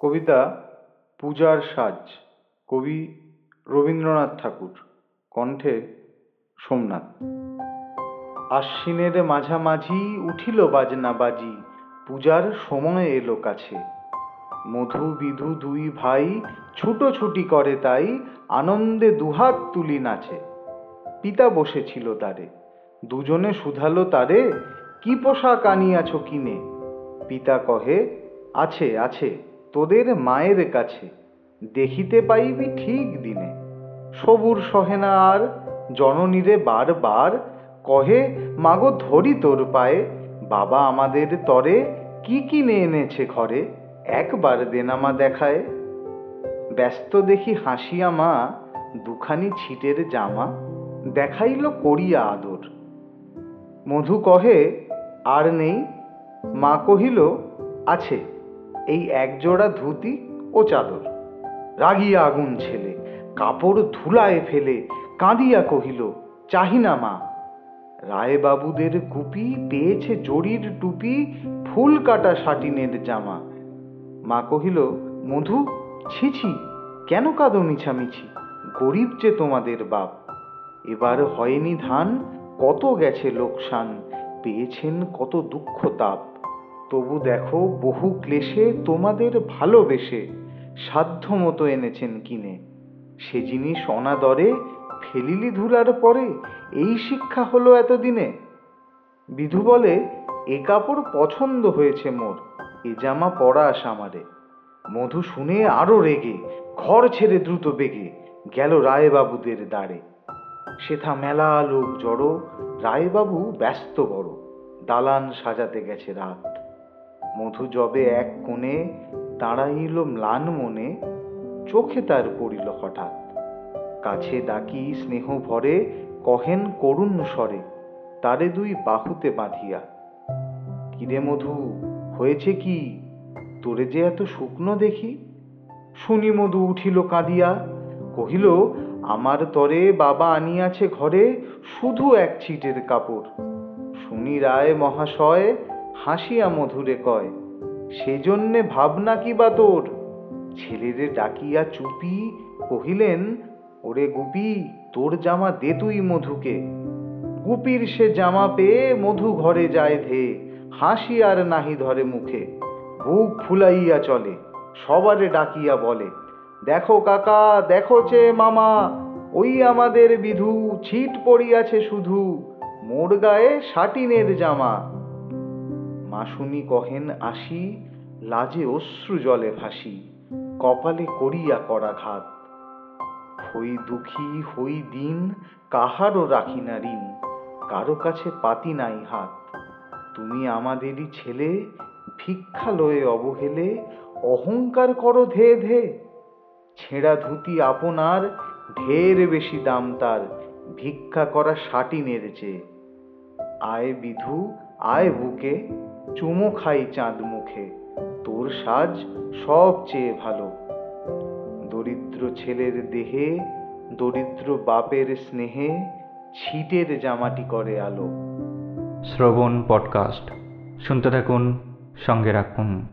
কবিতা পূজার সাজ, কবি রবীন্দ্রনাথ ঠাকুর, কণ্ঠে সোমনাথ। আশ্বিনের মাঝামাঝি উঠিল বাজনা বাজি, পূজার সময় এলো কাছে। মধু বিধু দুই ভাই ছুটোছুটি করে তাই আনন্দে দুহাত তুলি নাচে। পিতা বসেছিল তারে, দুজনে শুধালো তারে, কি পোশাক আনিয়াছ কিনে? পিতা কহে, আছে আছে। তোদের মায়ের কাছে দেখিতে পাইবি ঠিক দিনে। সবুর সহে না আর, জননীরে বারবার কহে, মাগো ধরি তোর পায়ে, বাবা আমাদের তরে কি কিনে এনেছে ঘরে, একবার দেনামা দেখায়। ব্যস্ত দেখি হাসিয়া মা দুখানি ছিটের জামা দেখাইল করিয়া আদর। মধু কহে, আর নেই? মা কহিল, আছে। এই একজোড়া ধুতি ও চাদর। রাগিয়া আগুন ছেলে, কাপড় ধুলায় ফেলে, কাঁদিয়া কহিল চাহিনা মা। রায়বাবুদের কুপি পেয়েছে জরির টুপি, ফুল কাটা সাটিনের জামা। মা কহিল, মধু, ছি ছি, কেন কাঁদো মিছামিছি? গরিব যে তোমাদের বাপ। এবার হয়নি ধান, কত গেছে লোকসান, পেয়েছেন কত দুঃখ তাপ। তবু দেখো, বহু ক্লেশে তোমাদের ভালোবেসে সাধ্য মতো এনেছেন কিনে। সে জিনিস অনাদরে ফেলিলি ধুলার পরে এই শিক্ষা হলো এতদিনে। বিধু বলে, এ কাপড় পছন্দ হয়েছে মোর, এ জামা পরাস আমারে। মধু শুনে আরও রেগে, ঘর ছেড়ে দ্রুত বেগে, গেল রায়বাবুদের দ্বারে। সেথা মেলা লোক জড়ো, রায়বাবু ব্যস্ত বড়, দালান সাজাতে গেছে রাত। মধু জবে এক কোণে দাঁড়াইল ম্লান মনে, চোখে তার পড়িল হঠাৎ। কাছে ডাকি স্নেহ ভরে, কহেন করুণ স্বরে, তারে দুই বাহুতে বাঁধিয়া। কিরে মধু, হয়েছে কি? তোরে যে এত শুকনো দেখি? শুনি মধু, উঠিল কাঁদিয়া, কহিল, আমার তরে বাবা আনিয়াছে ঘরে, শুধু এক ছিটের কাপড়। শুনি রায় মহাশয় হাসিয়া মধুরে কয়, সেজন্যে ভাবনা কি বা তোর? ছেলেরে ডাকিয়া চুপি কহিলেন, ওরে গুপি, তোর জামা দে তুই মধুকে। গুপির সে জামা পেয়ে মধু ঘরে যায় ধে, হাসি আর নাহি ধরে মুখে। বুক ফুলাইয়া চলে, সবারে ডাকিয়া বলে, দেখো কাকা, দেখো চে মামা, ওই আমাদের বিধু, ছিট পড়িয়াছে শুধু। মোর গায়ে সাটিনের জামা। মাসুনি কহেন, আসি লাজে অশ্রু জলে ভাসি, কপালে করিয়া করাঘাত হই দুঃখী, হই দিন, কাহারও রাখি না ঋণ, কারও কাছে পাতি নাই হাত। তুমি আমাদেরই ছেলে ভিক্ষা লয়ে অবহেলে, অহংকার করো ধে ধে। ছেঁড়া ধুতি আপনার, ঢের বেশি দাম তার, ভিক্ষা করা সাটিনের চেয়ে। আয় বিধু, আয় বুকে চুমো খাই চাঁদ মুখে। তোর সাজ সবচেয়ে ভালো। দরিদ্র ছেলের দেহে, দরিদ্র বাপের স্নেহে ছিটের জামাটি করে আলো। শ্রবণ পডকাস্ট। শুনতে থাকুন, সঙ্গে রাখুন।